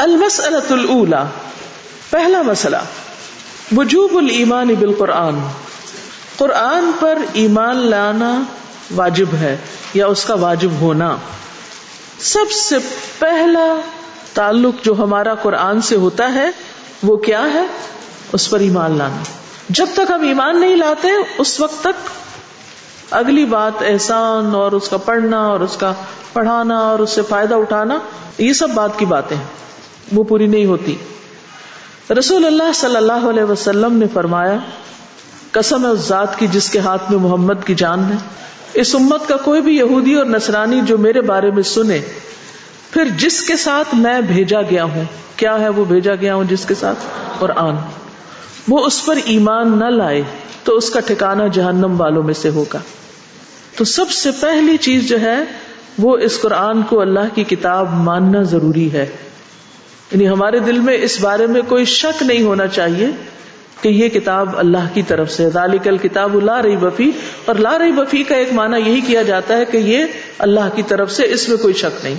المسألة الاولى پہلا مسئلہ، وجوب الایمان بالقرآن۔ قرآن پر ایمان لانا واجب ہے یا اس کا واجب ہونا؟ سب سے پہلا تعلق جو ہمارا قرآن سے ہوتا ہے، وہ کیا ہے؟ اس پر ایمان لانا۔ جب تک ہم ایمان نہیں لاتے، اس وقت تک اگلی بات احسان اور اس کا پڑھنا اور اس کا پڑھانا اور اس سے فائدہ اٹھانا، یہ سب بات کی باتیں وہ پوری نہیں ہوتی۔ رسول اللہ صلی اللہ علیہ وسلم نے فرمایا، قسم اس ذات کی جس کے ہاتھ میں محمد کی جان ہے۔ اس امت کا کوئی بھی یہودی اور نصرانی جو میرے بارے میں سنے، پھر جس کے ساتھ میں بھیجا گیا ہوں، کیا ہے وہ بھیجا گیا ہوں جس کے ساتھ؟ قرآن۔ وہ اس پر ایمان نہ لائے، تو اس کا ٹھکانا جہنم والوں میں سے ہوگا۔ تو سب سے پہلی چیز جو ہے، وہ اس قرآن کو اللہ کی کتاب ماننا ضروری ہے۔ یعنی ہمارے دل میں اس بارے میں کوئی شک نہیں ہونا چاہیے کہ یہ کتاب اللہ کی طرف سے ذالک الکتاب لا رہی بفی اور لا رہی بفی کا ایک معنی یہی کیا جاتا ہے کہ یہ اللہ کی طرف سے اس میں کوئی شک نہیں۔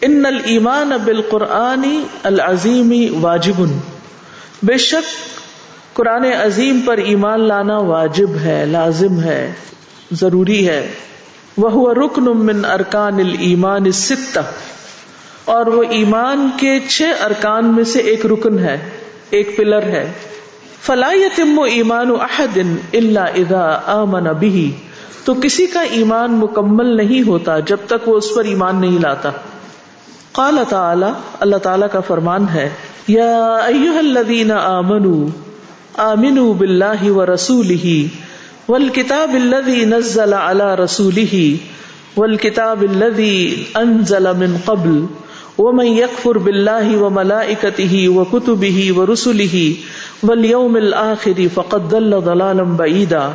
ان المان بالقرآنی العظیمی واجب۔ بے شک قرآن عظیم پر ایمان لانا واجب ہے، لازم ہے، ضروری ہے۔ وہ رکن من ارکان المان ستہ اور وہ ایمان کے چھ ارکان میں سے ایک رکن ہے، ایک پلر ہے۔ فلاحم و ایمان احد اللہ ادا امن بھی تو کسی کا ایمان مکمل نہیں ہوتا جب تک وہ اس پر ایمان نہیں لاتا۔ قال تعالی اللہ تعالی کا فرمان ہے، یا ایوہ الذین آمنوا آمنوا باللہ ورسولہ والکتاب الذی نزل على رسولہ والکتاب الذی انزل من قبل ومن يكفر بالله وملائكته وكتبه ورسله واليوم الآخر فقد ضل ضلالا بعيدا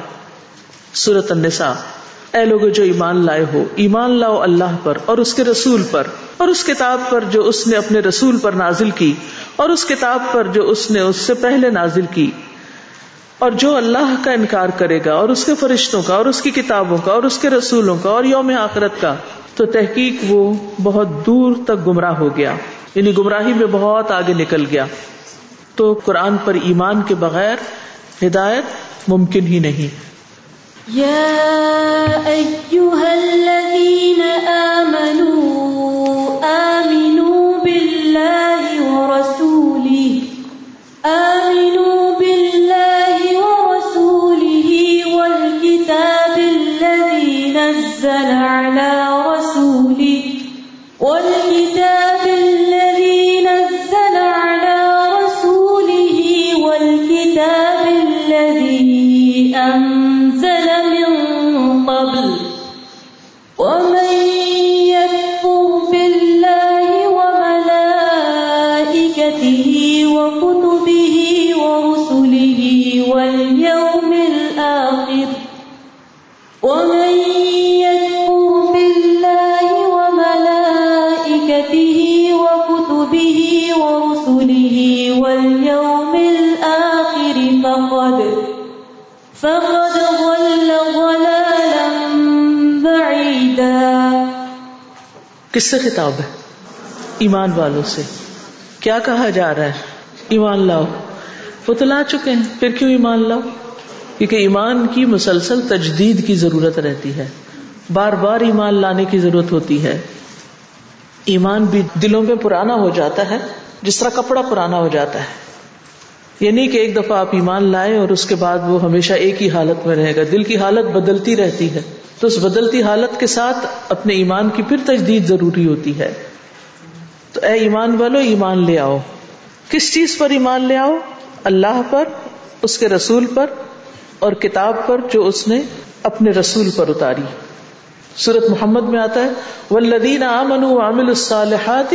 سورة النساء۔ اے لوگ جو ایمان لائے ہو، ایمان لاؤ اللہ پر اور اس کے رسول پر، اور اس کتاب پر جو اس نے اپنے رسول پر نازل کی، اور اس کتاب پر جو اس نے اس سے پہلے نازل کی۔ اور جو اللہ کا انکار کرے گا، اور اس کے فرشتوں کا، اور اس کی کتابوں کا، اور اس کے رسولوں کا، اور یوم آخرت کا تو تحقیق وہ بہت دور تک گمراہ ہو گیا یعنی گمراہی میں بہت آگے نکل گیا۔ تو قرآن پر ایمان کے بغیر ہدایت ممکن ہی نہیں۔ يا أيها الذين آمنوا آمنوا بالله ورسوله آمنوا بالله ورسوله والكتاب الذي نزل على رسوله والكتاب الذي نزل على رسوله والكتاب الذي أنزل واليوم الآخر فقد فقد ضل ضلالا بعيدا. کس سے خطاب ہے؟ ایمان والوں سے۔ کیا کہا جا رہا ہے؟ ایمان لاؤ۔ وہ تو لا چکے ہیں، پھر کیوں ایمان لاؤ؟ کیونکہ ایمان کی مسلسل تجدید کی ضرورت رہتی ہے۔ بار بار ایمان لانے کی ضرورت ہوتی ہے۔ ایمان بھی دلوں میں پرانا ہو جاتا ہے۔ جس طرح کپڑا پرانا ہو جاتا ہے۔ یہ نہیں کہ ایک دفعہ آپ ایمان لائے اور اس کے بعد وہ ہمیشہ ایک ہی حالت میں رہے گا۔ دل کی حالت بدلتی رہتی ہے۔ تو اس بدلتی حالت کے ساتھ اپنے ایمان کی پھر تجدید ضروری ہوتی ہے۔ تو اے ایمان والو، ایمان لے آؤ۔ کس چیز پر ایمان لے آؤ؟ اللہ پر، اس کے رسول پر اور کتاب پر جو اس نے اپنے رسول پر اتاری۔ سورت محمد میں آتا ہے والذین آمنوا وعملوا الصالحات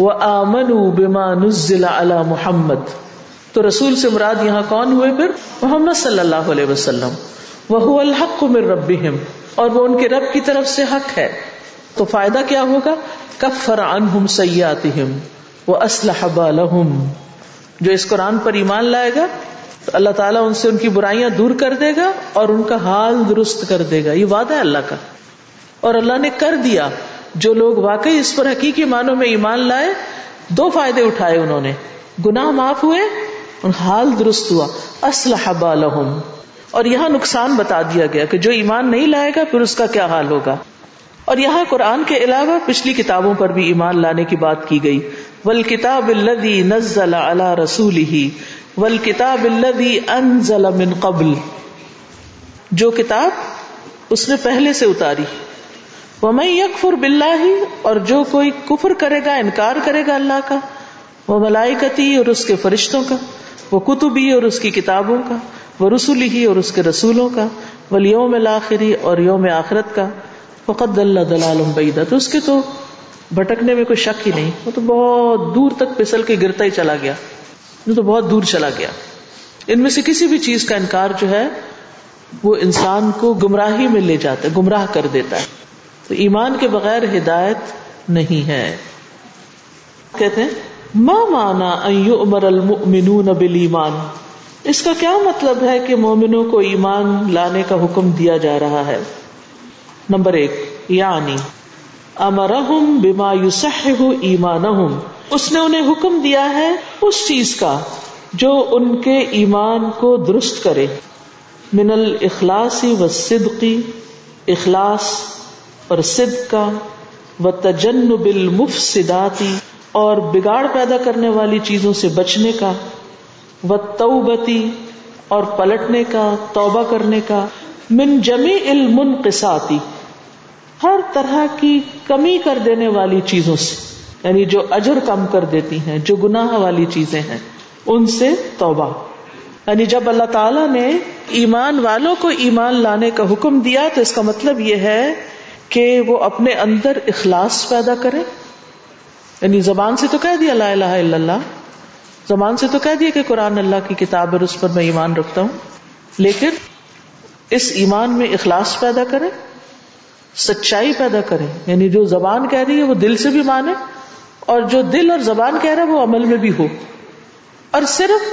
وآمنوا بما نزل على محمد۔ تو رسول سے مراد یہاں کون ہوئے پھر؟ محمد صلی اللہ علیہ وسلم۔ وہ الحق من ربهم اور وہ ان کے رب کی طرف سے حق ہے۔ تو فائدہ کیا ہوگا؟ کفر عنہم سیئاتہم واصلح بالہم۔ جو اس قرآن پر ایمان لائے گا، تو اللہ تعالیٰ ان سے ان کی برائیاں دور کر دے گا اور ان کا حال درست کر دے گا۔ یہ وعدہ ہے اللہ کا۔ اور اللہ نے کر دیا۔ جو لوگ واقعی اس پر حقیقی معنوں میں ایمان لائے، دو فائدے اٹھائے انہوں نے۔ گناہ معاف ہوئے حال درست ہوا۔ اسلح بالہم۔ اور یہاں نقصان بتا دیا گیا کہ جو ایمان نہیں لائے گا، پھر اس کا کیا حال ہوگا۔ اور یہاں قرآن کے علاوہ پچھلی کتابوں پر بھی ایمان لانے کی بات کی گئی۔ ول کتاب الدی نزل اللہ رسول ہی ول کتاب الدی انزل من قبل۔ جو کتاب اس نے پہلے سے اتاری۔ وہ میں یکفر بلّہ اور جو کوئی کفر کرے گا، انکار کرے گا اللہ کا، وہ ملائکتی اور اس کے فرشتوں کا، وہ کتبی اور اس کی کتابوں کا، وہ رسولی ہی اور اس کے رسولوں کا وہ یوم الآخری اور یوم آخرت کا فقط اللہ دلال بعیدہ تو اس کے تو بھٹکنے میں کوئی شک ہی نہیں، وہ تو بہت دور تک پسل کے گرتا ہی چلا گیا۔ وہ تو بہت دور چلا گیا۔ ان میں سے کسی بھی چیز کا انکار جو ہے، وہ انسان کو گمراہی میں لے جاتا ہے، گمراہ کر دیتا ہے۔ تو ایمان کے بغیر ہدایت نہیں ہے۔ کہتے ہیں ماں مانا امر المؤمنون بالایمان؟ اس کا کیا مطلب ہے کہ مومنوں کو ایمان لانے کا حکم دیا جا رہا ہے؟ نمبر ایک یعنی امرحم بیما یوسح ایمان اس نے انہیں حکم دیا ہے اس چیز کا جو ان کے ایمان کو درست کرے۔ من الاخلاصی و صدقی اخلاص اور صدق کا و تجنب المفسداتی اور بگاڑ پیدا کرنے والی چیزوں سے بچنے کا و توبتی اور پلٹنے کا، توبہ کرنے کا، من جمی علم قساتی ہر طرح کی کمی کر دینے والی چیزوں سے یعنی جو اجر کم کر دیتی ہیں، جو گناہ والی چیزیں ہیں، ان سے توبہ۔ یعنی جب اللہ تعالی نے ایمان والوں کو ایمان لانے کا حکم دیا تو اس کا مطلب یہ ہے کہ وہ اپنے اندر اخلاص پیدا کرے یعنی زبان سے تو کہہ دیا لا الہ الا اللہ، زبان سے تو کہہ دیا کہ قرآن اللہ کی کتاب ہے اس پر میں ایمان رکھتا ہوں، لیکن اس ایمان میں اخلاص پیدا کرے، سچائی پیدا کرے یعنی جو زبان کہہ رہی ہے وہ دل سے بھی مانے اور جو دل اور زبان کہہ رہا ہے وہ عمل میں بھی ہو۔ اور صرف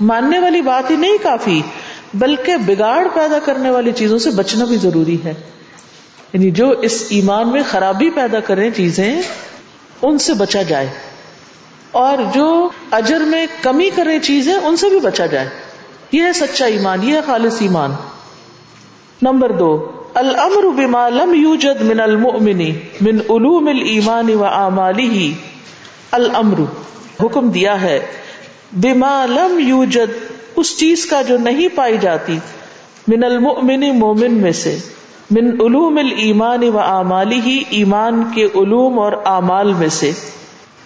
ماننے والی بات ہی نہیں کافی، بلکہ بگاڑ پیدا کرنے والی چیزوں سے بچنا بھی ضروری ہے۔ یعنی جو اس ایمان میں خرابی پیدا کریں چیزیں ان سے بچا جائے اور جو اجر میں کمی کرے چیزیں ان سے بھی بچا جائے یہ ہے سچا ایمان، یہ ہے خالص ایمان۔ نمبر دو، الامر بما لم یوجد من المؤمن من علوم الایمان و اعماله۔ الامر، حکم دیا ہے، بما لم یوجد، اس چیز کا جو نہیں پائی جاتی، من المؤمن مومن میں سے۔ من علوم الایمان و اعماله، ایمان کے علوم اور اعمال میں سے۔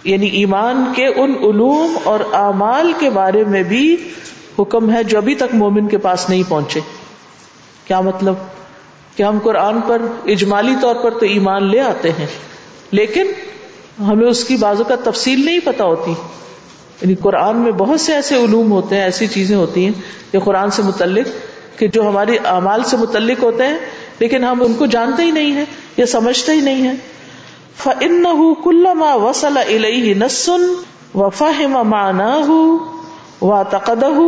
یعنی ایمان کے ان علوم اور اعمال کے بارے میں بھی حکم ہے جو ابھی تک مومن کے پاس نہیں پہنچے۔ کیا مطلب؟ کہ ہم قرآن پر اجمالی طور پر تو ایمان لے آتے ہیں، لیکن ہمیں اس کی بازو کا تفصیل نہیں پتا ہوتی۔ یعنی قرآن میں بہت سے ایسے علوم ہوتے ہیں، ایسی چیزیں ہوتی ہیں جو قرآن سے متعلق، کہ جو ہماری اعمال سے متعلق ہوتے ہیں لیکن ہم ان کو جانتے ہی نہیں ہیں یا سمجھتے ہی نہیں ہیں۔ فَإِنَّهُ كُلَّمَا وَصَلَ إِلَيْهِ نَسٌ وَفَهِمَ مَعْنَاهُ وَاتَقَدَهُ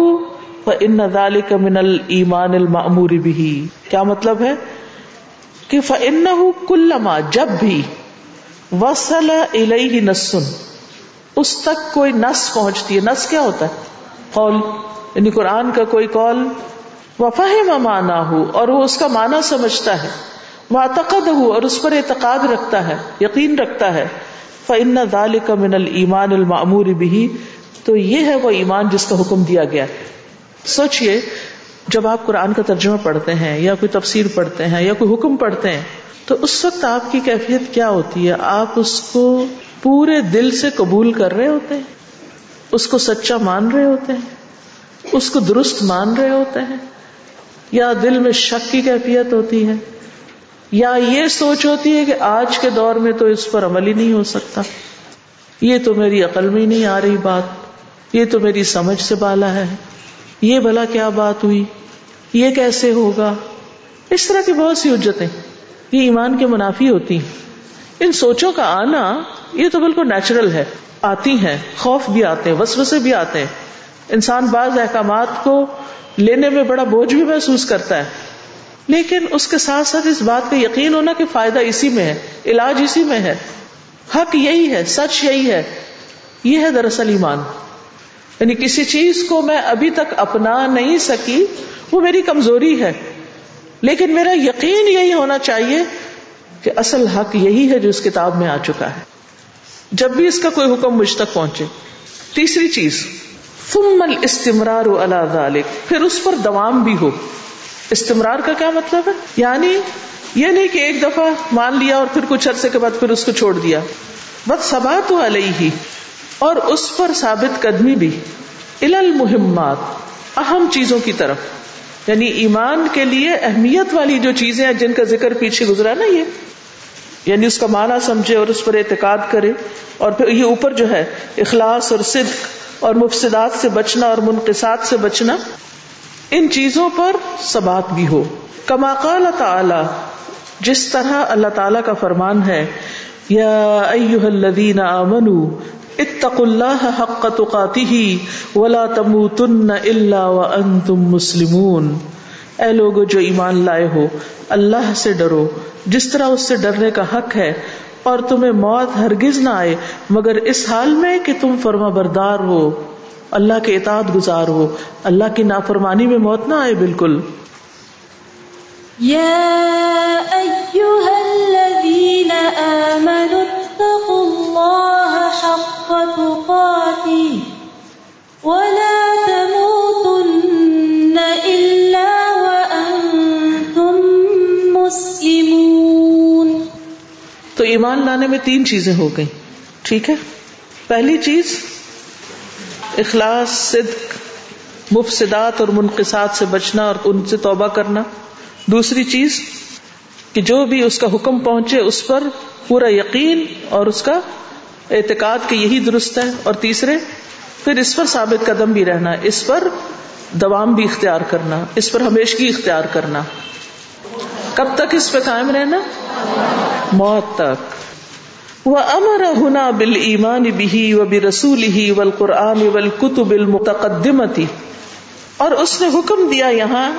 فَإِنَّ ذَلِكَ مِنَ الْإِيمَانِ الْمَأْمُورِ بِهِ۔ کیا مطلب ہے؟ کہ فَإِنَّهُ كُلَّمَا جب بھی وَصَلَ إِلَيْهِ نَسٌ اس تک کوئی نس پہنچتی ہے۔ نس کیا ہوتا ہے؟ قول یعنی قرآن کا کوئی قول وفاہم مانا ہو اور وہ اس کا معنی سمجھتا ہے۔ معتقد ہو اور اس پر اعتقاد رکھتا ہے، یقین رکھتا ہے۔ فن دال کا من المان المعمور بھی تو یہ ہے وہ ایمان جس کا حکم دیا گیا ہے۔ سوچئے، جب آپ قرآن کا ترجمہ پڑھتے ہیں، یا کوئی تفسیر پڑھتے ہیں، یا کوئی حکم پڑھتے ہیں، تو اس وقت آپ کی کیفیت کیا ہوتی ہے؟ آپ اس کو پورے دل سے قبول کر رہے ہوتے ہیں؟ اس کو سچا مان رہے ہوتے ہیں؟ اس کو درست مان رہے ہوتے ہیں؟ یا دل میں شک کی کیفیت ہوتی ہے یا یہ سوچ ہوتی ہے کہ آج کے دور میں تو اس پر عمل ہی نہیں ہو سکتا یہ تو میری عقل میں نہیں آ رہی بات یہ تو میری سمجھ سے بالا ہے یہ بھلا کیا بات ہوئی یہ کیسے ہوگا اس طرح کی بہت سی اجتیں یہ ایمان کے منافی ہوتی ہیں ان سوچوں کا آنا یہ تو بالکل نیچرل ہے آتی ہیں خوف بھی آتے ہیں وسوسے بھی آتے ہیں انسان بعض احکامات کو لینے میں بڑا بوجھ بھی محسوس کرتا ہے۔ لیکن اس کے ساتھ ساتھ اس بات کا یقین ہونا کہ فائدہ اسی میں ہے، علاج اسی میں ہے۔ حق یہی ہے، سچ یہی ہے۔ یہ ہے دراصل ایمان۔ یعنی کسی چیز کو میں ابھی تک اپنا نہیں سکی، وہ میری کمزوری ہے۔ لیکن میرا یقین یہی ہونا چاہیے کہ اصل حق یہی ہے جو اس کتاب میں آ چکا ہے۔ جب بھی اس کا کوئی حکم مجھ تک پہنچے۔ تیسری چیز۔ ثم الاستمرار على ذلك، پھر اس پر دوام بھی ہو۔ استمرار کا کیا مطلب ہے؟ یعنی یہ نہیں کہ ایک دفعہ مان لیا اور پھر کچھ عرصے کے بعد پھر اس کو چھوڑ دیا۔ بس سبا تو علیہ اور اس پر ثابت قدمی بھی۔ المہمات اہم چیزوں کی طرف۔ یعنی ایمان کے لیے اہمیت والی جو چیزیں ہیں جن کا ذکر پیچھے گزرا نا یہ۔ یعنی اس کا معنی سمجھے اور اس پر اعتقاد کرے۔ اور پھر یہ اوپر جو ہے، اخلاص اور صدق۔ اور مفسدات سے بچنا اور منقصات سے بچنا، ان چیزوں پر سبات بھی ہو۔ کما قال تعالی، جس طرح اللہ تعالی کا فرمان ہے، یا ایوہ الذین آمنوا، اتقوا اللہ حق تقاته ولا تموتن الا وانتم مسلمون۔ اے لوگ جو ایمان لائے ہو، اللہ سے ڈرو۔ جس طرح اس سے ڈرنے کا حق ہے اور تمہیں موت ہرگز نہ آئے، مگر اس حال میں کہ تم فرما بردار ہو، اللہ کے اطاعت گزار ہو، اللہ کی نافرمانی میں موت نہ آئے بالکل۔ ولا تو ایمان لانے میں تین چیزیں ہو گئی ٹھیک ہے؟ پہلی چیز، اخلاص، صدق، مفسدات اور منقصات سے بچنا اور ان سے توبہ کرنا۔ دوسری چیز، کہ جو بھی اس کا حکم پہنچے اس پر پورا یقین اور اس کا اعتقاد کہ یہی درست ہے۔ اور تیسرے، پھر اس پر ثابت قدم بھی رہنا، اس پر دوام بھی اختیار کرنا، اس پر ہمیشگی اختیار کرنا۔ کب تک اس پہ قائم رہنا؟ موت تک۔ وہ امر ہونا بل ایمان بھی و بے رسول ہی ول قرآن ول کتب المتقدمتی اور اس نے حکم دیا یہاں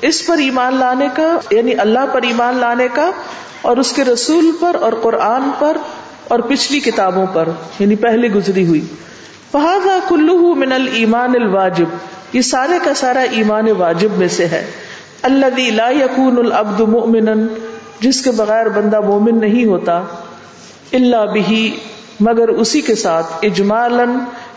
اس پر ایمان لانے کا یعنی اللہ پر ایمان لانے کا، اور اس کے رسول پر اور قرآن پر اور پچھلی کتابوں پر یعنی پہلے گزری ہوئی۔ فہذا کلو من المان الواجب۔ یہ سارے کا سارا ایمان واجب میں سے ہے۔ اللہ لا یقون العبد مؤمنا، جس کے بغیر بندہ مومن نہیں ہوتا اللہ بھی مگر اسی کے ساتھ اجمالاً،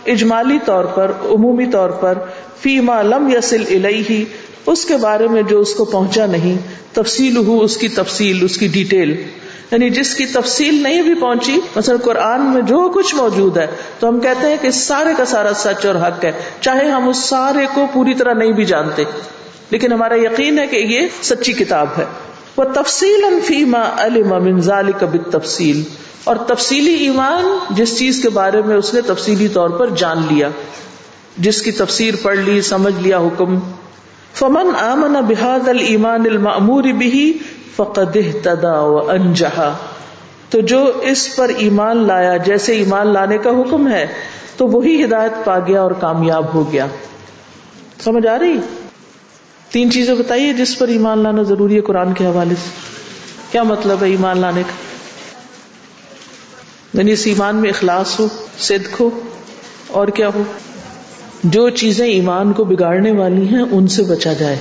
اجمالی طور پر، عمومی طور پر، فیما لم یسل الیہ، اس کے بارے میں جو اس کو پہنچا نہیں تفصیل ہو اس کی تفصیل، اس کی ڈیٹیل۔ یعنی جس کی تفصیل نہیں بھی پہنچی، مثلا قرآن میں جو کچھ موجود ہے، تو ہم کہتے ہیں کہ سارے کا سارا سچ اور حق ہے، چاہے ہم اس سارے کو پوری طرح نہیں بھی جانتے۔ لیکن ہمارا یقین ہے کہ یہ سچی کتاب ہے۔ وہ تفصیل فیما المنظال کبھی تفصیل اور تفصیلی ایمان جس چیز کے بارے میں اس نے تفصیلی طور پر جان لیا، جس کی تفسیر پڑھ لی، سمجھ لیا حکم۔ فمن آمن بحاد المان المعمور بھی فقد تدا و انجہا تو جو اس پر ایمان لایا، جیسے ایمان لانے کا حکم ہے، تو وہی ہدایت پا گیا اور کامیاب ہو گیا۔ سمجھ آ رہی؟ تین چیزیں بتائیے جس پر ایمان لانا ضروری ہے قرآن کے حوالے سے۔ کیا مطلب ہے ایمان لانے کا؟ یعنی اس ایمان میں اخلاص ہو، صدق ہو، اور کیا ہو؟ جو چیزیں ایمان کو بگاڑنے والی ہیں، ان سے بچا جائے۔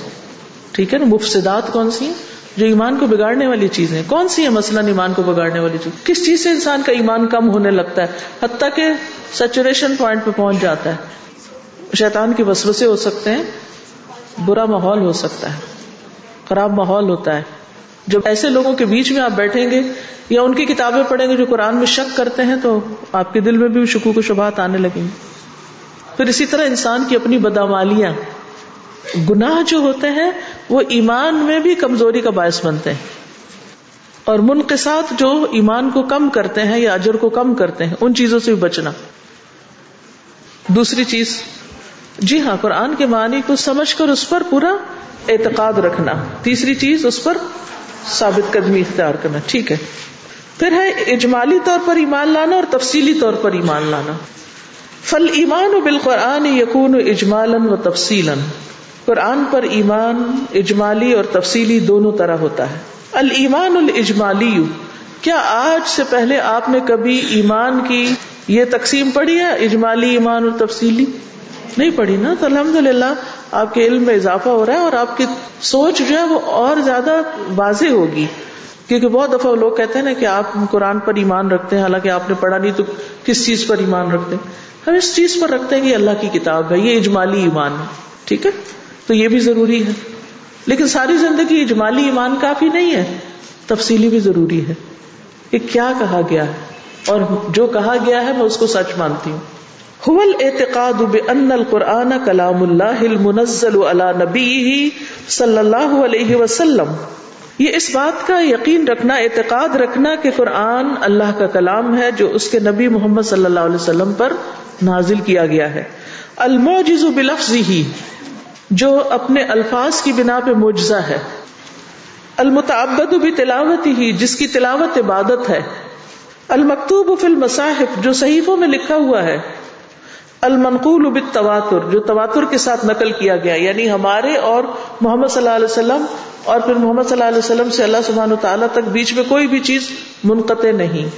ٹھیک ہے نا؟ مفسدات کون سی ہیں؟ جو ایمان کو بگاڑنے والی چیزیں کون سی ہے مثلاً ایمان کو بگاڑنے والی چیز؟ کس چیز سے انسان کا ایمان کم ہونے لگتا ہے؟ حتیٰ کہ سچوریشن پوائنٹ پہ پہنچ جاتا ہے۔ شیطان کی وسوسے ہو سکتے ہیں۔ برا ماحول ہو سکتا ہے، خراب ماحول ہوتا ہے۔ جب ایسے لوگوں کے بیچ میں آپ بیٹھیں گے یا ان کی کتابیں پڑھیں گے جو قرآن میں شک کرتے ہیں، تو آپ کے دل میں بھی شکو کو شبہات آنے لگیں۔ گے پھر اسی طرح انسان کی اپنی بدامالیاں گناہ جو ہوتے ہیں، وہ ایمان میں بھی کمزوری کا باعث بنتے ہیں۔ اور منقصات جو ایمان کو کم کرتے ہیں یا اجر کو کم کرتے ہیں، ان چیزوں سے بھی بچنا۔ دوسری چیز جی ہاں قرآن کے معنی کو سمجھ کر اس پر پورا اعتقاد رکھنا۔ تیسری چیز، اس پر ثابت قدمی اختیار کرنا۔ ٹھیک ہے۔ پھر ہے اجمالی طور پر ایمان لانا اور تفصیلی طور پر ایمان لانا۔ فل ایمان و بالقرآن یقون اجمال و تفصیل قرآن پر ایمان، اجمالی اور تفصیلی دونوں طرح ہوتا ہے۔ المان الجمالی کیا آج سے پہلے آپ نے کبھی ایمان کی یہ تقسیم پڑی ہے؟ اجمالی ایمان اور تفصیلی؟ نہیں پڑی نا تو الحمد للہ آپ کے علم میں اضافہ ہو رہا ہے اور آپ کی سوچ جو ہے وہ اور زیادہ واضح ہوگی۔ کیونکہ بہت دفعہ لوگ کہتے ہیں نا کہ آپ قرآن پر ایمان رکھتے ہیں، حالانکہ آپ نے پڑھا نہیں تو کس چیز پر ایمان رکھتے ہیں؟ ہم اس چیز پر رکھتے ہیں کہ اللہ کی کتاب ہے، یہ اجمالی ایمان ہے، ٹھیک ہے؟ تو یہ بھی ضروری ہے۔ لیکن ساری زندگی اجمالی ایمان کافی نہیں ہے، تفصیلی بھی ضروری ہے۔ کہ کیا کہا گیا ہے؟ اور جو کہا گیا ہے، میں اس کو سچ مانتی ہوں۔ حول اعتقاد بان القرآن کلام اللہ المنزل على نبی صلی اللہ علیہ وسلم۔ یہ اس بات کا یقین رکھنا، اعتقاد رکھنا کہ قرآن اللہ کا کلام ہے جو اس کے نبی محمد صلی اللہ علیہ وسلم پر نازل کیا گیا ہے۔ المعجز بلفظ ہی جو اپنے الفاظ کی بنا پہ معجزہ ہے۔ المتعبد بتلاوت ہی جس کی تلاوت عبادت ہے۔ المکتوب فی المصاحف، جو صحیفوں میں لکھا ہوا ہے۔ المنقول بالتواتر، جو تواتر کے ساتھ نقل کیا گیا یعنی ہمارے اور محمد صلی اللہ علیہ وسلم، اور پھر محمد صلی اللہ علیہ وسلم سے اللہ سبحانہ تعالیٰ تک بیچ میں کوئی بھی چیز منقطع نہیں۔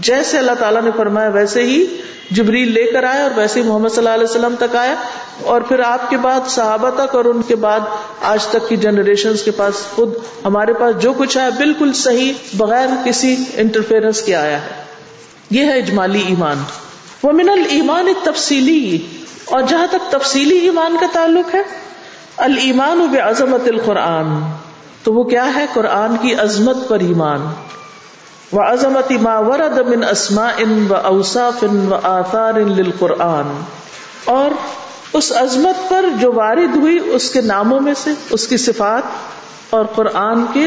جیسے اللہ تعالیٰ نے فرمایا، ویسے ہی جبریل لے کر آیا اور ویسے ہی محمد صلی اللہ علیہ وسلم تک آیا۔ اور پھر آپ کے بعد صحابہ تک اور ان کے بعد آج تک کی جنریشن کے پاس خود ہمارے پاس جو کچھ آیا، بالکل صحیح بغیر کسی انٹرفیئرنس کے آیا ہے۔ یہ ہے اجمالی ایمان۔ وہ من المان تفصیلی اور جہاں تک تفصیلی ایمان کا تعلق ہے المان بعظمت القرآن، تو وہ کیا ہے؟ قرآن کی عظمت پر ایمان۔ و عظمت ما ورد من اسماء و اوصاف و آثار للقرآن، اور اس عظمت پر جو وارد ہوئی، اس کے ناموں میں سے، اس کی صفات اور قرآن کے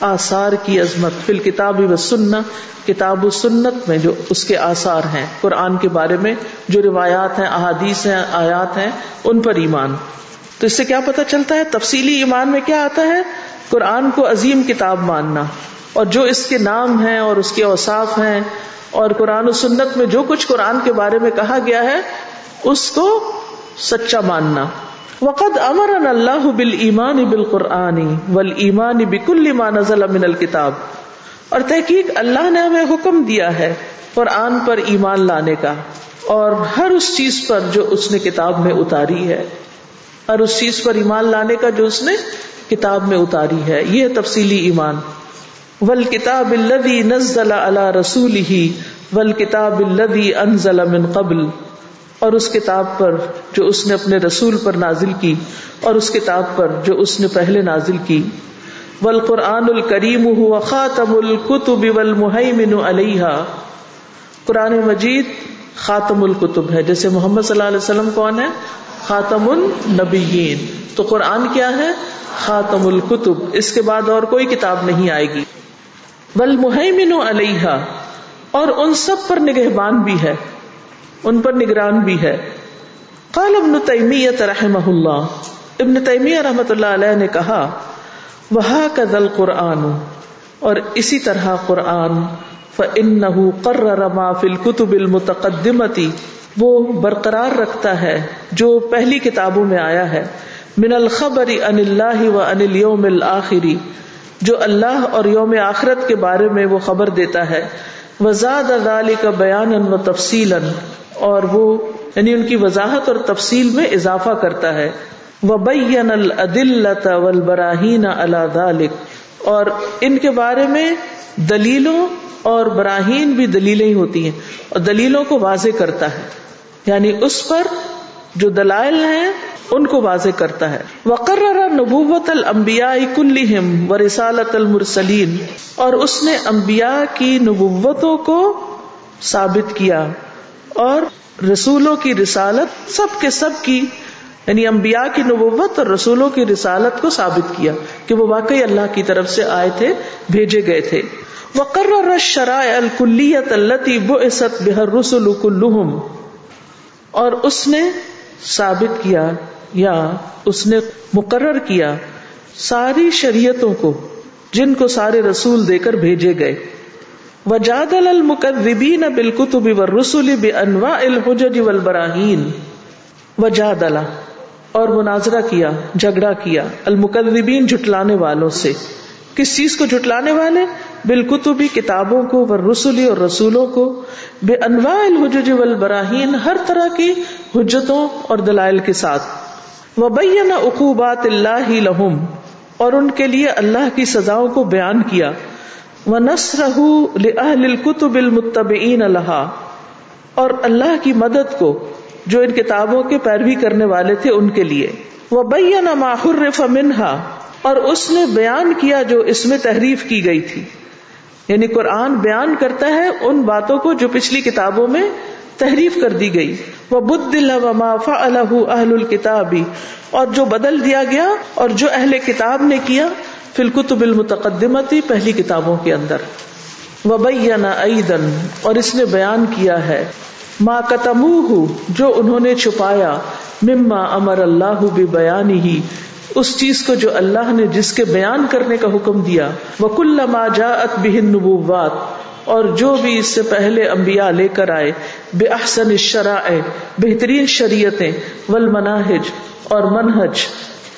آثار کی عظمت۔ فی الکتاب و سننا کتاب و سنت میں جو اس کے آثار ہیں، قرآن کے بارے میں جو روایات ہیں، احادیث ہیں، آیات ہیں، ان پر ایمان۔ تو اس سے کیا پتا چلتا ہے؟ تفصیلی ایمان میں کیا آتا ہے؟ قرآن کو عظیم کتاب ماننا۔ اور جو اس کے نام ہیں اور اس کے اوصاف ہیں، اور قرآن و سنت میں جو کچھ قرآن کے بارے میں کہا گیا ہے، اس کو سچا ماننا۔ وقد امر اللہ بال ایمان بال قرآنی ول ایمان بکل نزل من الکتاب۔ اور تحقیق اللہ نے ہمیں حکم دیا ہے قرآن پر ایمان لانے کا اور ہر اس چیز پر جو اس نے کتاب میں اتاری ہے۔ ہر اس چیز پر ایمان لانے کا جو اس نے کتاب میں اتاری ہے۔ یہ تفصیلی ایمان۔ ول کتاب الدی نزل اللہ رسول ہی ول کتاب الدی انزل من قبل۔ اور اس کتاب پر جو اس نے اپنے رسول پر نازل کی، اور اس کتاب پر جو اس نے پہلے نازل کی۔ ول قرآن الکریم خاتم القتب والمحیمن علیہ قرآن مجید خاتم القتب ہے۔ جیسے محمد صلی اللہ علیہ وسلم کون ہے؟ خاتم النبیین۔ تو قرآن کیا ہے؟ خاتم القتب اس کے بعد اور کوئی کتاب نہیں آئے گی۔ ول محمن اور ان سب پر نگہبان بھی ہے۔ ان پر نگران بھی ہے۔ قال ابن تیمیہ رحمہ اللہ۔ ابن تیمیہ رحمۃ اللہ علیہ نے کہا وہ کا دل قرآن اور اسی طرح قرآن، فَإِنَّهُ قَرَّرَ مَا فِي الْكُتُبِ الْمُتَقَدِّمَةِ وہ برقرار رکھتا ہے، جو پہلی کتابوں میں آیا ہے۔ من الخبر ان اللہ و ان اليوم الآخری جو اللہ اور یوم آخرت کے بارے میں وہ خبر دیتا ہے۔ وزاد ذلك بیانا و تفصیلا، اور وہ یعنی ان کی وضاحت اور تفصیل میں اضافہ کرتا ہے وہ بین العدلت والبراہین اللہ ذالک، اور ان کے بارے میں دلیلوں اور براہین بھی دلیلیں ہی ہوتی ہیں، اور دلیلوں کو واضح کرتا ہے یعنی اس پر جو دلائل ہیں ان کو واضح کرتا ہے۔ وقرر نبوت الانبیاء کلہم و رسالت المرسلین اور اس نے انبیاء کی نبوتوں کو ثابت کیا اور رسولوں کی رسالت سب کے سب کی یعنی انبیاء کی نبوت اور رسولوں کی رسالت کو ثابت کیا کہ وہ واقعی اللہ کی طرف سے آئے تھے، بھیجے گئے تھے۔ وقرر الشرائع الکلیت التي بعثت بها الرسل كلهم اور اس نے ثابت کیا یا اس نے مقرر کیا ساری شریعتوں کو جن کو سارے رسول دے کر بھیجے گئے۔ وجادل المکذبین بالکتب والرسل بانواع الحجج والبراہین وجادل اور مناظرہ کیا، جھگڑا کیا المکذبین جھٹلانے والوں سے۔ کس چیز کو جھٹلانے والے؟ بالکتبی کتابوں کو و رسولی اور رسولوں کو۔ بے انواع الحجج والبراہین ہر طرح کی حجتوں اور دلائل کے ساتھ۔ وبین عقوبات اللہ ہی لہم اور ان کے لیے اللہ کی سزاؤں کو بیان کیا۔ وہ نسر الکتب المتبعین اللہ اور اللہ کی مدد کو، جو ان کتابوں کے پیروی کرنے والے تھے ان کے لیے۔ وہ بین ماحرف منہا اور اس نے بیان کیا جو اس میں تحریف کی گئی تھی۔ یعنی قرآن بیان کرتا ہے ان باتوں کو جو پچھلی کتابوں میں تحریف کر دی گئی۔ وہ بد اہل الکتابی اور جو بدل دیا گیا اور جو اہل کتاب نے کیا فلکتب المتقدمتی پہلی کتابوں کے اندر۔ وبینا ایدن اور اس نے بیان کیا ہے۔ ما کتم جو انہوں نے چھپایا۔ مما امر اللہ بھی بیان ہی اس چیز کو جو اللہ نے جس کے بیان کرنے کا حکم دیا۔ وہ ما جاءت بہن نبوات اور جو بھی اس سے پہلے انبیاء لے کر آئے، بے احسن الشرائع، بہترین شریعتیں، والمناہج اور منہج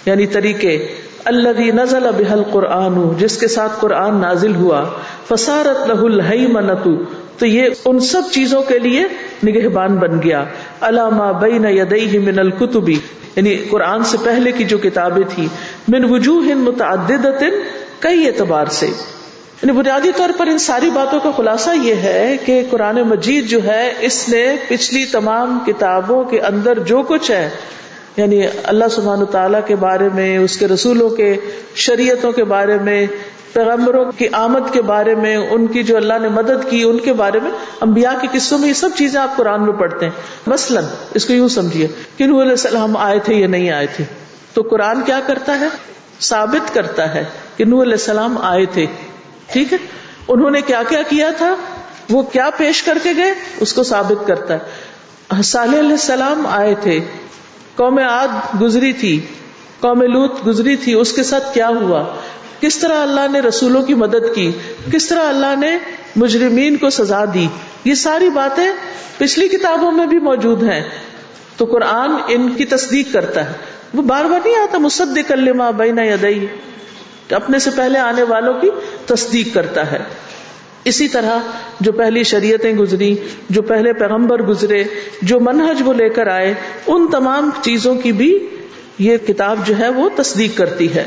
یعنی طریقے اللہ نزل بحل قرآن جس کے ساتھ قرآن نازل ہوا فسارت لہ الحی منتو تو یہ ان سب چیزوں کے لیے نگہبان بن گیا۔ علامہ بین یدئی من الکتبی یعنی قرآن سے پہلے کی جو کتابیں تھی من وجوہ متعدد کئی اعتبار سے۔ یعنی بنیادی طور پر ان ساری باتوں کا خلاصہ یہ ہے کہ قرآن مجید جو ہے، اس نے پچھلی تمام کتابوں کے اندر جو کچھ ہے یعنی اللہ سبحان تعالیٰ کے بارے میں، اس کے رسولوں کے، شریعتوں کے بارے میں، پیغمبروں کی آمد کے بارے میں، ان کی جو اللہ نے مدد کی، ان کے بارے میں، انبیاء کے قصوں میں یہ سب چیزیں آپ قرآن میں پڑھتے ہیں۔ مثلاً، اس کو یوں سمجھیے، کہ نور علیہ السلام آئے تھے یا نہیں آئے تھے؟ تو قرآن کیا کرتا ہے؟ ثابت کرتا ہے کہ نور علیہ السلام آئے تھے۔ ٹھیک ہے؟ انہوں نے کیا کیا کیا تھا؟ وہ کیا پیش کر کے گئے؟ اس کو ثابت کرتا ہے۔ صالح علیہ السلام آئے تھے۔ قوم عاد گزری تھی۔ قوم لوت گزری تھی۔ اس کے ساتھ کیا ہوا؟ کس طرح اللہ نے رسولوں کی مدد کی؟ کس طرح اللہ نے مجرمین کو سزا دی؟ یہ ساری باتیں پچھلی کتابوں میں بھی موجود ہیں۔ تو قرآن ان کی تصدیق کرتا ہے۔ وہ بار بار نہیں آتا مصدق کلما بینا یدئی اپنے سے پہلے آنے والوں کی تصدیق کرتا ہے۔ اسی طرح جو پہلی شریعتیں گزری، جو پہلے پیغمبر گزرے، جو منہج وہ لے کر آئے، ان تمام چیزوں کی بھی یہ کتاب جو ہے وہ تصدیق کرتی ہے۔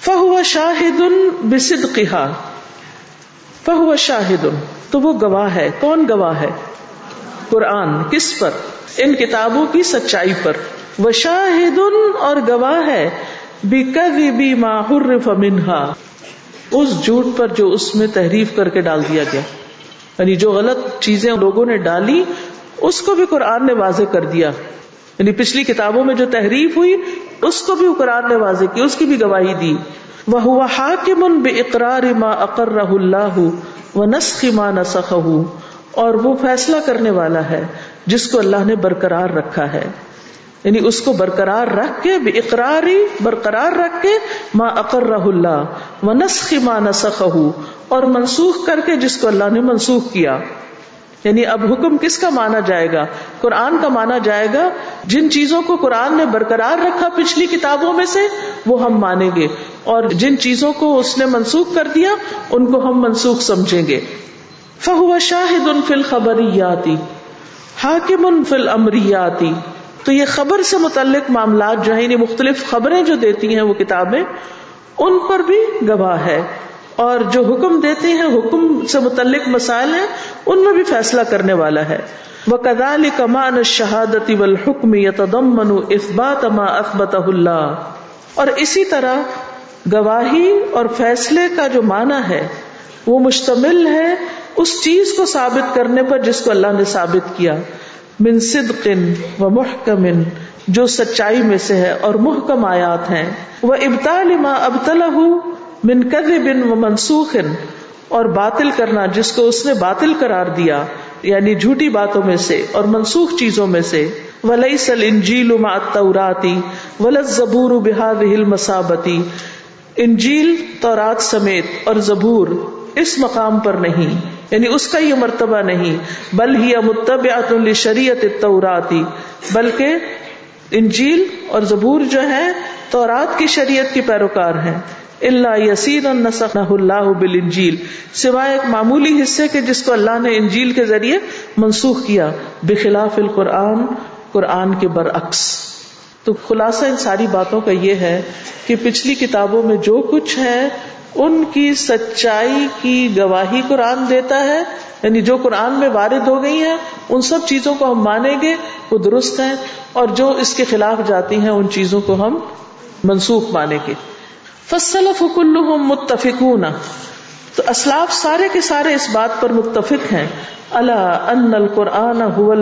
فہو شاہد بسد قہا فہو شاہد تو وہ گواہ ہے۔ کون گواہ ہے؟ قرآن۔ کس پر؟ ان کتابوں کی سچائی پر۔ وہ شاہد اور گواہ ہے۔ بھی ماہر فمنہا اس جھوٹ پر جو اس میں تحریف کر کے ڈال دیا گیا۔ یعنی جو غلط چیزیں لوگوں نے ڈالی، اس کو بھی قرآن نے واضح کر دیا۔ یعنی پچھلی کتابوں میں جو تحریف ہوئی، اس کو بھی قرآن نے واضح کی، اس کی بھی گواہی دی۔ وہ ہوا حاکم بے اقرار ما اقر اللہ و نسخ ما نسخ اور وہ فیصلہ کرنے والا ہے، جس کو اللہ نے برقرار رکھا ہے۔ یعنی اس کو برقرار رکھ کے، بے اقراری برقرار رکھ کے ماں اقر رہ اللہ و نسخ ما نسخ اور منسوخ کر کے جس کو اللہ نے منسوخ کیا۔ یعنی اب حکم کس کا مانا جائے گا؟ قرآن کا مانا جائے گا، جن چیزوں کو قرآن نے برقرار رکھا پچھلی کتابوں میں سے، وہ ہم مانیں گے۔ اور جن چیزوں کو اس نے منسوخ کر دیا، ان کو ہم منسوخ سمجھیں گے۔ فہو شاہد ان فل خبریاتی حاکم ان فل امریاتی تو یہ خبر سے متعلق معاملات جو ہیں یعنی مختلف خبریں جو دیتی ہیں وہ کتابیں، ان پر بھی گواہ ہے۔ اور جو حکم دیتے ہیں، حکم سے متعلق مسائل ہیں، ان میں بھی فیصلہ کرنے والا ہے۔ وہ کدال کمان شہادتی و حکم منو اثبات اما اثبت اللہ اور اسی طرح گواہی اور فیصلے کا جو معنی ہے، وہ مشتمل ہے اس چیز کو ثابت کرنے پر جس کو اللہ نے ثابت کیا۔ من صدق و محکم جو سچائی میں سے ہے اور محکم آیات ہیں۔ وہ ابتال ما ابتلا من بن و منسوخ اور باطل کرنا جس کو اس نے باطل قرار دیا یعنی جھوٹی باتوں میں سے اور منسوخ چیزوں میں سے۔ ولی سل انجیل توراتی ولت زبور بحاد مسابتی انجیل، تورات سمیت اور زبور اس مقام پر نہیں۔ یعنی اس کا یہ مرتبہ نہیں، بل ہی متبعت شریعت توراتی بلکہ انجیل اور زبور جو ہے تورات کی شریعت کی پیروکار ہیں۔ اللہ یسین اللہ بل انجیل سوائے ایک معمولی حصے کے جس کو اللہ نے انجیل کے ذریعے منسوخ کیا، بخلاف القرآن، قرآن کے برعکس۔ تو خلاصہ ان ساری باتوں کا یہ ہے کہ پچھلی کتابوں میں جو کچھ ہے ان کی سچائی کی گواہی قرآن دیتا ہے یعنی جو قرآن میں وارد ہو گئی ہیں، ان سب چیزوں کو ہم مانیں گے، وہ درست ہیں، اور جو اس کے خلاف جاتی ہیں، ان چیزوں کو ہم منسوخ مانیں گے۔ فصل فکل متفقون۔ تو اسلاف سارے کے سارے اس بات پر متفق ہیں۔ اللہ ان القرآن هو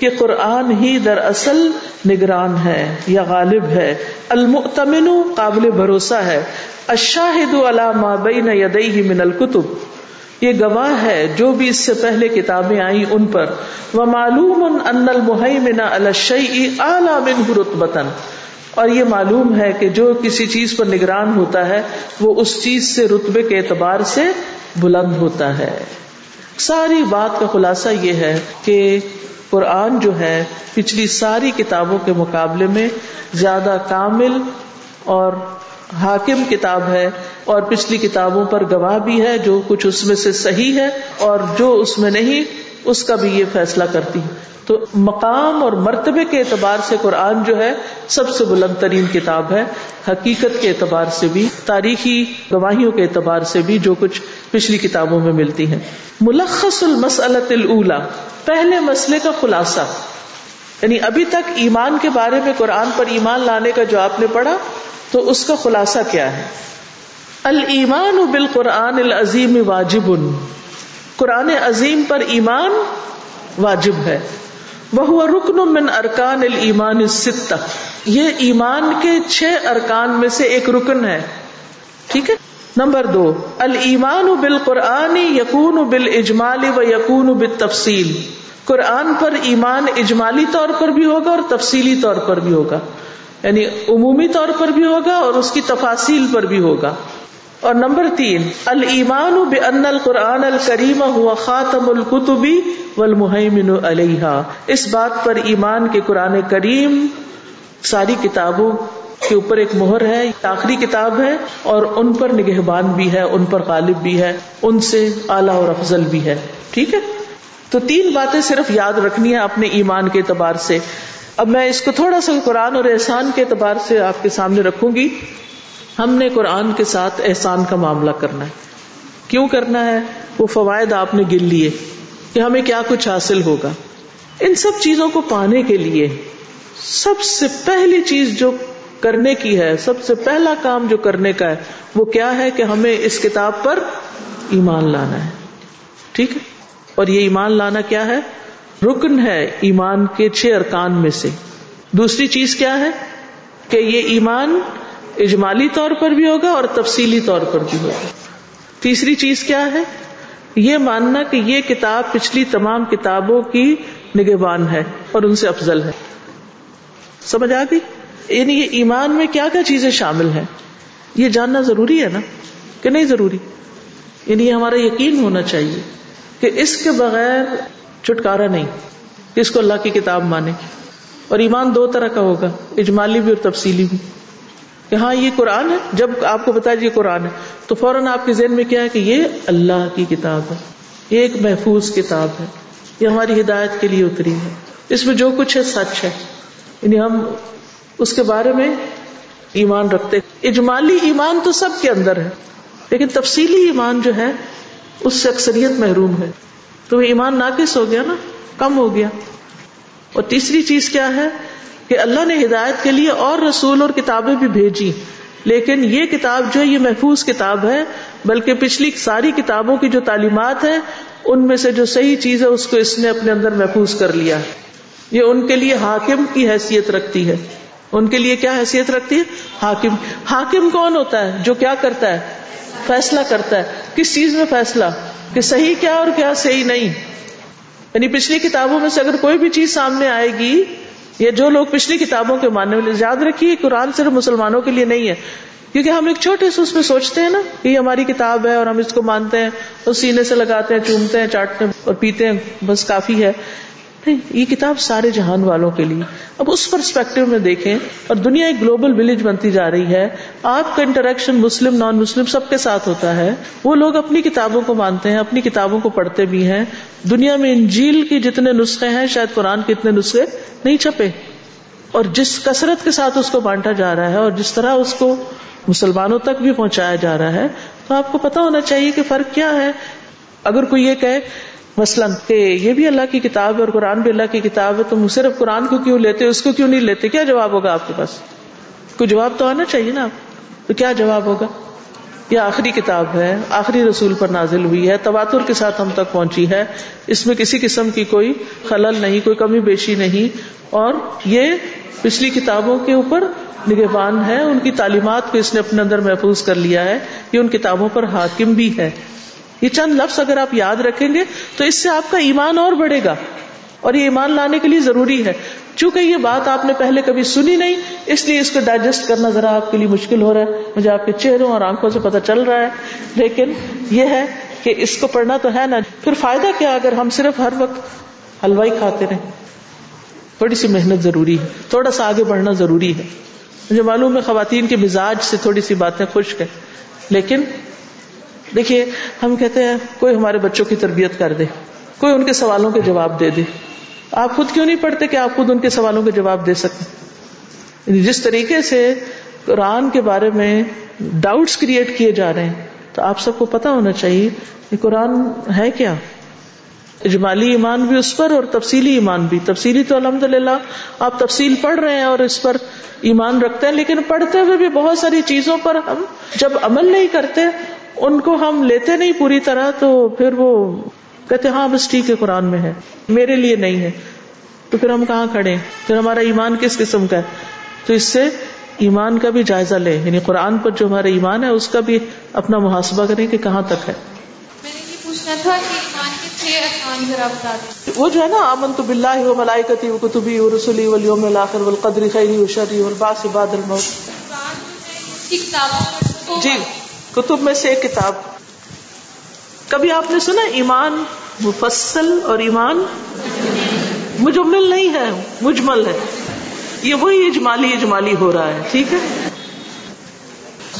کہ قرآن ہی دراصل نگران ہے یا غالب ہے۔ المؤتمن قابل بھروسہ ہے۔ الشاہد ما بین یدیہ من الکتب۔ یہ گواہ ہے جو بھی اس سے پہلے کتابیں آئیں ان پر۔ وہ معلوم ان المحیمن علی الشیء اعلی منه اور یہ معلوم ہے کہ جو کسی چیز پر نگران ہوتا ہے، وہ اس چیز سے رتبے کے اعتبار سے بلند ہوتا ہے۔ ساری بات کا خلاصہ یہ ہے کہ قرآن جو ہے، پچھلی ساری کتابوں کے مقابلے میں زیادہ کامل اور حاکم کتاب ہے اور پچھلی کتابوں پر گواہ بھی ہے، جو کچھ اس میں سے صحیح ہے اور جو اس میں نہیں اس کا بھی یہ فیصلہ کرتی ہے تو مقام اور مرتبے کے اعتبار سے قرآن جو ہے سب سے بلند ترین کتاب ہے۔ حقیقت کے اعتبار سے بھی، تاریخی گواہیوں کے اعتبار سے بھی جو کچھ پچھلی کتابوں میں ملتی ہیں۔ ملخص المسلط الا پہلے مسئلے کا خلاصہ۔ یعنی ابھی تک ایمان کے بارے میں قرآن پر ایمان لانے کا جو آپ نے پڑھا، تو اس کا خلاصہ کیا ہے؟ المان بالقرآن العظیم واجب قرآن عظیم پر ایمان واجب ہے۔ وہ رکن من ارکان المان یہ ایمان کے چھ ارکان میں سے ایک رکن ہے۔ ٹھیک ہے؟ نمبر دو المان بال قرآن یقون بال اجمالی و یقون بال تفصیل قرآن پر ایمان اجمالی طور پر بھی ہوگا اور تفصیلی طور پر بھی ہوگا۔ یعنی عمومی طور پر بھی ہوگا اور اس کی تفاصیل پر بھی ہوگا۔ اور نمبر تین المان بن القرآن الکریم ہوا خاتم القتبی والمحیمن علیہ اس بات پر ایمان کے قرآن کریم ساری کتابوں کے اوپر ایک مہر ہے آخری کتاب ہے اور ان پر نگہبان بھی ہے، ان پر غالب بھی ہے، ان سے اعلیٰ اور افضل بھی ہے۔ ٹھیک ہے؟ تو تین باتیں صرف یاد رکھنی ہے اپنے ایمان کے اعتبار سے۔ اب میں اس کو تھوڑا سا قرآن اور احسان کے اعتبار سے آپ کے سامنے رکھوں گی۔ ہم نے قرآن کے ساتھ احسان کا معاملہ کرنا ہے۔ کیوں کرنا ہے؟ وہ فوائد آپ نے گن لیے کہ ہمیں کیا کچھ حاصل ہوگا۔ ان سب چیزوں کو پانے کے لیے سب سے پہلی چیز جو کرنے کی ہے، سب سے پہلا کام جو کرنے کا ہے، وہ کیا ہے کہ ہمیں اس کتاب پر ایمان لانا ہے۔ ٹھیک ہے؟ اور یہ ایمان لانا کیا ہے؟ رکن ہے ایمان کے چھ ارکان میں سے۔ دوسری چیز کیا ہے؟ کہ یہ ایمان اجمالی طور پر بھی ہوگا اور تفصیلی طور پر بھی ہوگا۔ تیسری چیز کیا ہے؟ یہ ماننا کہ یہ کتاب پچھلی تمام کتابوں کی نگہبان ہے اور ان سے افضل ہے۔ سمجھ آ گئی؟ یعنی یہ ایمان میں کیا کیا چیزیں شامل ہیں؟ یہ جاننا ضروری ہے نا؟ کہ نہیں ضروری؟ یعنی یہ ہمارا یقین ہونا چاہیے کہ اس کے بغیر چھٹکارا نہیں اس کو اللہ کی کتاب مانے۔ اور ایمان دو طرح کا ہوگا، اجمالی بھی اور تفصیلی بھی۔ کہ ہاں یہ قرآن ہے۔ جب آپ کو بتایا جی، یہ قرآن ہے۔ تو فوراً آپ کے ذہن میں کیا ہے کہ یہ اللہ کی کتاب ہے۔ یہ ایک محفوظ کتاب ہے۔ یہ ہماری ہدایت کے لیے اتری ہے۔ اس میں جو کچھ ہے، سچ ہے۔ یعنی ہم اس کے بارے میں ایمان رکھتے اجمالی ایمان تو سب کے اندر ہے، لیکن تفصیلی ایمان جو ہے، اس سے اکثریت محروم ہے۔ تو وہ ایمان ناقص ہو گیا نا، کم ہو گیا۔ اور تیسری چیز کیا ہے؟ کہ اللہ نے ہدایت کے لیے اور رسول اور کتابیں بھی بھیجی۔ لیکن یہ کتاب جو ہے، یہ محفوظ کتاب ہے، بلکہ پچھلی ساری کتابوں کی جو تعلیمات ہے ان میں سے جو صحیح چیز ہے، اس کو اس نے اپنے اندر محفوظ کر لیا۔ یہ ان کے لیے حاکم کی حیثیت رکھتی ہے۔ ان کے لیے کیا حیثیت رکھتی ہے؟ حاکم۔ حاکم کون ہوتا ہے؟ جو کیا کرتا ہے؟ فیصلہ کرتا ہے۔ کس چیز میں فیصلہ؟ کہ صحیح کیا اور کیا صحیح نہیں۔ یعنی پچھلی کتابوں میں سے اگر کوئی بھی چیز سامنے آئے گی یہ جو لوگ پچھلی کتابوں کے ماننے والے، یاد رکھیے قرآن صرف مسلمانوں کے لیے نہیں ہے، کیونکہ ہم ایک چھوٹے سے اس میں سوچتے ہیں نا کہ یہ ہماری کتاب ہے اور ہم اس کو مانتے ہیں، اور سینے سے لگاتے ہیں، چومتے ہیں، چاٹتے ہیں اور پیتے ہیں، بس کافی ہے۔ نہیں، یہ کتاب سارے جہان والوں کے لیے۔ اب اس پرسپیکٹو میں دیکھیں، اور دنیا ایک گلوبل ولیج بنتی جا رہی ہے۔ آپ کا انٹریکشن مسلم نان مسلم سب کے ساتھ ہوتا ہے۔ وہ لوگ اپنی کتابوں کو مانتے ہیں، اپنی کتابوں کو پڑھتے بھی ہیں۔ دنیا میں انجیل کی جتنے نسخے ہیں، شاید قرآن کے اتنے نسخے نہیں چھپے۔ اور جس کثرت کے ساتھ اس کو بانٹا جا رہا ہے، اور جس طرح اس کو مسلمانوں تک بھی پہنچایا جا رہا ہے، تو آپ کو پتا ہونا چاہیے کہ فرق کیا ہے۔ اگر کوئی یہ کہ مثلاً کہ یہ بھی اللہ کی کتاب ہے اور قرآن بھی اللہ کی کتاب ہے، تم صرف قرآن کو کیوں لیتے اس کو کیوں نہیں لیتے؟ کیا جواب ہوگا آپ کے پاس؟ کوئی جواب تو آنا چاہیے نا آپ؟ تو کیا جواب ہوگا؟ یہ آخری کتاب ہے، آخری رسول پر نازل ہوئی ہے، تواتر کے ساتھ ہم تک پہنچی ہے۔ اس میں کسی قسم کی کوئی خلل نہیں، کوئی کمی بیشی نہیں۔ اور یہ پچھلی کتابوں کے اوپر نگہبان ہے، ان کی تعلیمات کو اس نے اپنے اندر محفوظ کر لیا ہے۔ یہ ان کتابوں پر حاکم بھی ہے۔ یہ چند لفظ اگر آپ یاد رکھیں گے تو اس سے آپ کا ایمان اور بڑھے گا اور یہ ایمان لانے کے لیے ضروری ہے چونکہ یہ بات آپ نے پہلے کبھی سنی نہیں، اس لیے اس کو ڈائجسٹ کرنا ذرا آپ کے لیے مشکل ہو رہا ہے۔ مجھے آپ کے چہروں اور آنکھوں سے پتہ چل رہا ہے۔ لیکن یہ ہے کہ اس کو پڑھنا تو ہے نا۔ پھر فائدہ کیا اگر ہم صرف ہر وقت ہلوائی کھاتے رہیں؟ تھوڑی سی محنت ضروری ہے۔ تھوڑا سا آگے بڑھنا ضروری ہے۔ مجھے معلوم ہے خواتین کے مزاج سے تھوڑی سی باتیں خشک ہے لیکن دیکھیے، ہم کہتے ہیں، کوئی ہمارے بچوں کی تربیت کر دے، کوئی ان کے سوالوں کے جواب دے دے۔ آپ خود کیوں نہیں پڑھتے کہ آپ خود ان کے سوالوں کے جواب دے سکیں؟ یعنی جس طریقے سے قرآن کے بارے میں ڈاؤٹس کریٹ کیے جا رہے ہیں، تو آپ سب کو پتا ہونا چاہیے کہ قرآن ہے کیا۔ اجمالی ایمان بھی اس پر اور تفصیلی ایمان بھی۔ تفصیلی تو الحمد للہ آپ تفصیل پڑھ رہے ہیں اور اس پر ایمان رکھتے ہیں، لیکن پڑھتے ہوئے بھی بہت ساری چیزوں پر ہم جب عمل نہیں کرتے ان کو ہم لیتے نہیں پوری طرح تو پھر وہ کہتے ہاں بس ٹھیک ہے قرآن میں ہے۔ میرے لیے نہیں ہے۔ تو پھر ہم کہاں کھڑے پھر ہمارا ایمان کس قسم کا ہے؟ تو اس سے ایمان کا بھی جائزہ لیں۔ یعنی قرآن پر جو ہمارا ایمان ہے اس کا بھی اپنا محاسبہ کریں کہ کہاں تک ہے۔ وہ جو ہے نا امن تو بلّہ و ملائکتی و کتبی و رسولی ولیوم الآخر والقدر خیری و شری والباس بعد الموت۔ جی۔ کتب میں سے ایک کتاب۔ کبھی آپ نے سنا ایمان مفصل اور ایمان مجمل نہیں ہے مجمل ہے۔ یہ وہی اجمالی اجمالی ہو رہا ہے ٹھیک ہے؟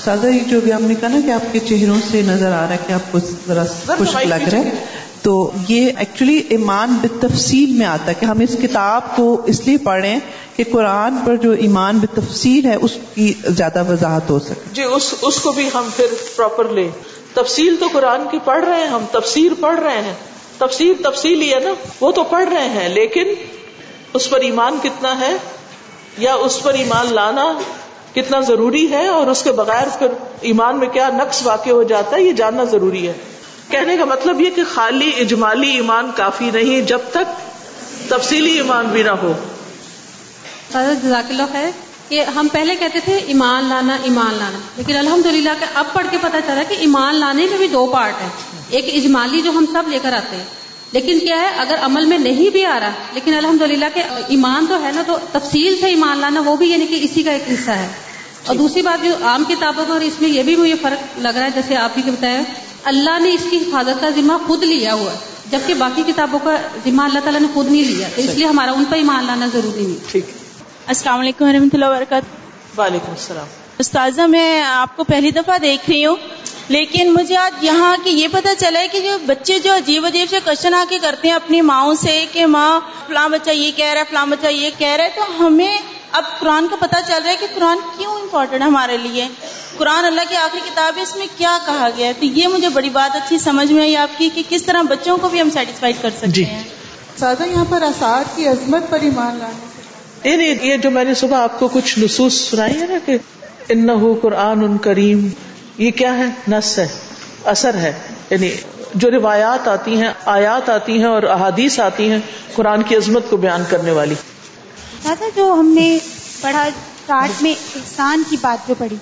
سادہ یہ جو بھی آپ نے کہا نا کہ آپ کے چہروں سے نظر آ رہا ہے کہ آپ کو ذرا خوش لگ رہا ہے۔ تو یہ ایکچولی ایمان بتفصیل میں آتا ہے کہ ہم اس کتاب کو اس لیے پڑھیں کہ قرآن پر جو ایمان بتفصیل ہے اس کی زیادہ وضاحت ہو سکے۔ جی اس اس کو بھی ہم پھر پراپر لیں تفصیل تو قرآن کی پڑھ رہے ہیں، ہم تفسیر پڑھ رہے ہیں۔ تفسیر تفصیل ہی ہے نا، وہ تو پڑھ رہے ہیں، لیکن اس پر ایمان کتنا ہے یا اس پر ایمان لانا کتنا ضروری ہے اور اس کے بغیر پھر ایمان میں کیا نقص واقع ہو جاتا ہے، یہ جاننا ضروری ہے۔ کہنے کا مطلب یہ کہ خالی اجمالی ایمان کافی نہیں جب تک تفصیلی ایمان بھی نہ ہو۔ جزاک اللہ خیر کہ ہم پہلے کہتے تھے ایمان لانا ایمان لانا۔ لیکن الحمد للہ کہ اب پڑھ کے پتا چلا کہ ایمان لانے میں بھی دو پارٹ ہے ایک اجمالی جو ہم سب لے کر آتے ہیں۔ لیکن کیا ہے اگر عمل میں نہیں بھی آ رہا لیکن الحمد للہ کہ ایمان تو ہے نا تو تفصیل سے ایمان لانا وہ بھی یعنی کہ اسی کا ایک حصہ ہے۔ اور دوسری بات جو عام کتابوں کا اور اس میں یہ بھی مجھے فرق لگ رہا ہے جیسے آپ ہی بتایا اللہ نے اس کی حفاظت کا ذمہ خود لیا ہوا ہے جبکہ باقی کتابوں کا ذمہ اللہ تعالیٰ نے خود نہیں لیا تو اس لیے ہمارا ان پہ ایمان لانا ضروری نہیں۔ ٹھیک۔ السلام علیکم و رحمۃ اللہ وبرکاتہ۔ وعلیکم السلام۔ استاذہ میں آپ کو پہلی دفعہ دیکھ رہی ہوں لیکن مجھے آج یہاں کی یہ پتہ چلا ہے کہ جو بچے جو عجیب عجیب سے کوشچن آ کے کرتے ہیں اپنی ماؤں سے کہ ماں فلاں بچہ یہ کہہ رہا ہے فلاں بچہ یہ کہہ رہا ہے تو ہمیں اب قرآن کا پتہ چل رہا ہے کہ قرآن کیوں امپورٹنٹ ہے ہمارے لیے؟ قرآن اللہ کی آخری کتاب ہے اس میں کیا کہا گیا ہے؟ تو یہ مجھے بڑی بات اچھی سمجھ میں آئی آپ کی کہ کس طرح بچوں کو بھی ہم سیٹسفائڈ کر سکتے جی۔ ہیں۔ سادہ یہاں پر آثار کی عظمت پر ایمان لانے سے یعنی یہ جو میں نے صبح آپ کو کچھ نصوص سنائی ہے نا کہ ان قرآن ان کریم یہ کیا ہے؟ نس ہے اثر ہے۔ یعنی جو روایات آتی ہیں آیات آتی ہیں اور احادیث آتی ہیں قرآن کی عظمت کو بیان کرنے والی۔ دادا جو ہم نے پڑھا اسٹارٹ میں احسان کی بات جو پڑھی۔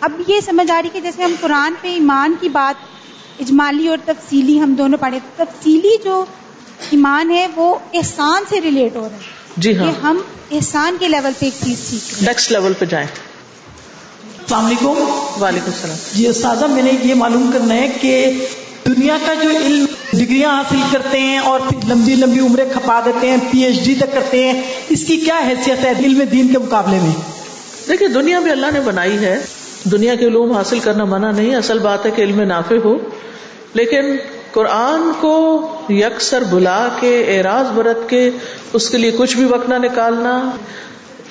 اب یہ سمجھ آ رہی کہ جیسے ہم قرآن پہ ایمان کی بات اجمالی اور تفصیلی ہم دونوں پڑھے تفصیلی جو ایمان ہے وہ احسان سے ریلیٹ ہو رہا ہے۔ جی ہاں۔ کہ ہم احسان کے لیول پہ ایک چیز سیکھ نیکسٹ لیول پہ جائیں۔ السلام علیکم۔ وعلیکم السلام۔ جی استاذہ میں نے یہ معلوم کرنا ہے کہ دنیا کا جو علم ڈگریاں حاصل کرتے ہیں اور پھر لمبی لمبی عمریں کھپا دیتے ہیں پی ایچ ڈی تک کرتے ہیں، اس کی کیا حیثیت ہے علم دین کے مقابلے میں؟ دیکھیے دنیا بھی اللہ نے بنائی ہے۔ دنیا کے علوم حاصل کرنا منع نہیں، اصل بات ہے کہ علم نافع ہو۔ لیکن قرآن کو یکسر بلا کے، اعراض برت کے، اس کے لیے کچھ بھی وقت نہ نکالنا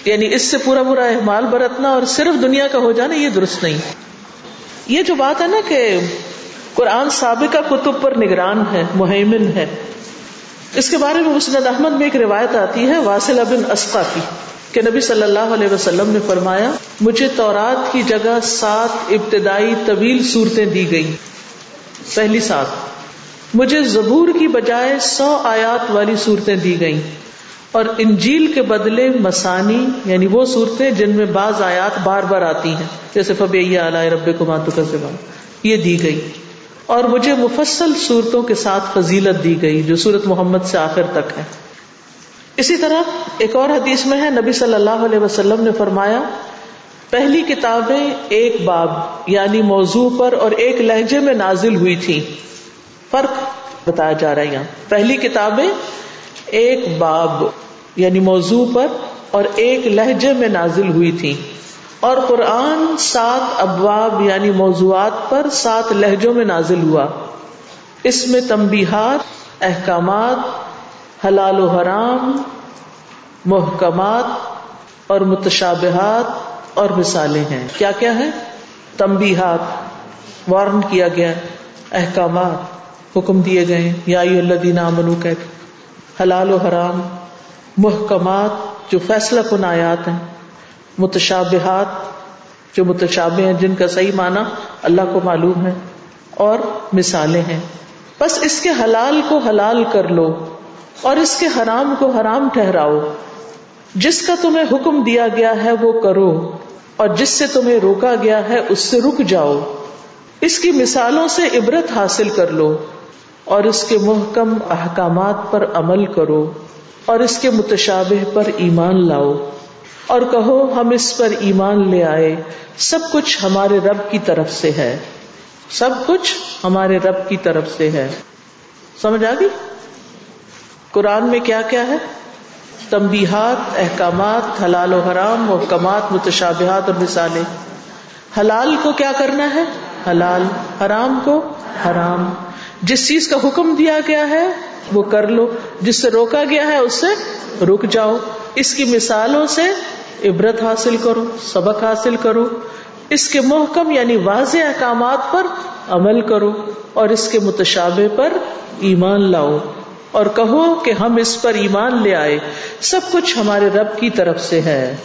یعنی اس سے پورا پورا احمال برتنا اور صرف دنیا کا ہو جانا، یہ درست نہیں۔ یہ جو بات ہے نا کہ قرآن سابقہ کتب پر نگران ہے مہمن ہے۔ اس کے بارے میں مسند احمد میں ایک روایت آتی ہے واصل بن اسقا کی کہ نبی صلی اللہ علیہ وسلم نے فرمایا، مجھے تورات کی جگہ سات ابتدائی طویل صورتیں دی گئی پہلی سات، مجھے زبور کی بجائے سو آیات والی صورتیں دی گئیں۔ اور انجیل کے بدلے مسانی یعنی وہ صورتیں جن میں بعض آیات بار بار آتی ہیں، جیسے فبی علیہ رب کو ماتو کا یہ دی گئی اور مجھے مفصل صورتوں کے ساتھ فضیلت دی گئی جو سورت محمد سے آخر تک ہے۔ اسی طرح ایک اور حدیث میں ہے، نبی صلی اللہ علیہ وسلم نے فرمایا، پہلی کتابیں ایک باب یعنی موضوع پر اور ایک لہجے میں نازل ہوئی تھی فرق بتایا جا رہا ہے یہاں۔ پہلی کتابیں ایک باب یعنی موضوع پر اور ایک لہجے میں نازل ہوئی تھی اور قرآن سات ابواب یعنی موضوعات پر سات لہجوں میں نازل ہوا۔ اس میں تمبیحات احکامات، حلال و حرام، محکمات اور متشابہات اور مثالیں ہیں۔ کیا کیا ہے تمبیحات وارن کیا گیا، احکامات، حکم دیے گئے۔ یا اللہ منو کہ حلال و حرام، محکمات جو فیصلہ کن آیات ہیں۔ متشابہات جو متشابہ ہیں، جن کا صحیح معنی اللہ کو معلوم ہے اور مثالیں ہیں۔ بس اس کے حلال کو حلال کر لو اور اس کے حرام کو حرام ٹھہراؤ۔ جس کا تمہیں حکم دیا گیا ہے وہ کرو اور جس سے تمہیں روکا گیا ہے اس سے رک جاؤ۔ اس کی مثالوں سے عبرت حاصل کر لو اور اس کے محکم احکامات پر عمل کرو اور اس کے متشابہ پر ایمان لاؤ۔ اور کہو ہم اس پر ایمان لے آئے، سب کچھ ہمارے رب کی طرف سے ہے۔ سب کچھ ہمارے رب کی طرف سے ہے۔ سمجھ آ گئی؟ قرآن میں کیا کیا ہے؟ تمبیحات احکامات، حلال و حرام محکمات متشابہات اور مثالیں۔ حلال کو کیا کرنا ہے؟ حلال، حرام کو حرام۔ جس چیز کا حکم دیا گیا ہے، وہ کر لو۔ جس سے روکا گیا ہے اس سے رک جاؤ۔ اس کی مثالوں سے عبرت حاصل کرو، سبق حاصل کرو، اس کے محکم یعنی واضح احکامات پر عمل کرو اور اس کے متشابے پر ایمان لاؤ اور کہو کہ ہم اس پر ایمان لے آئے، سب کچھ ہمارے رب کی طرف سے ہے۔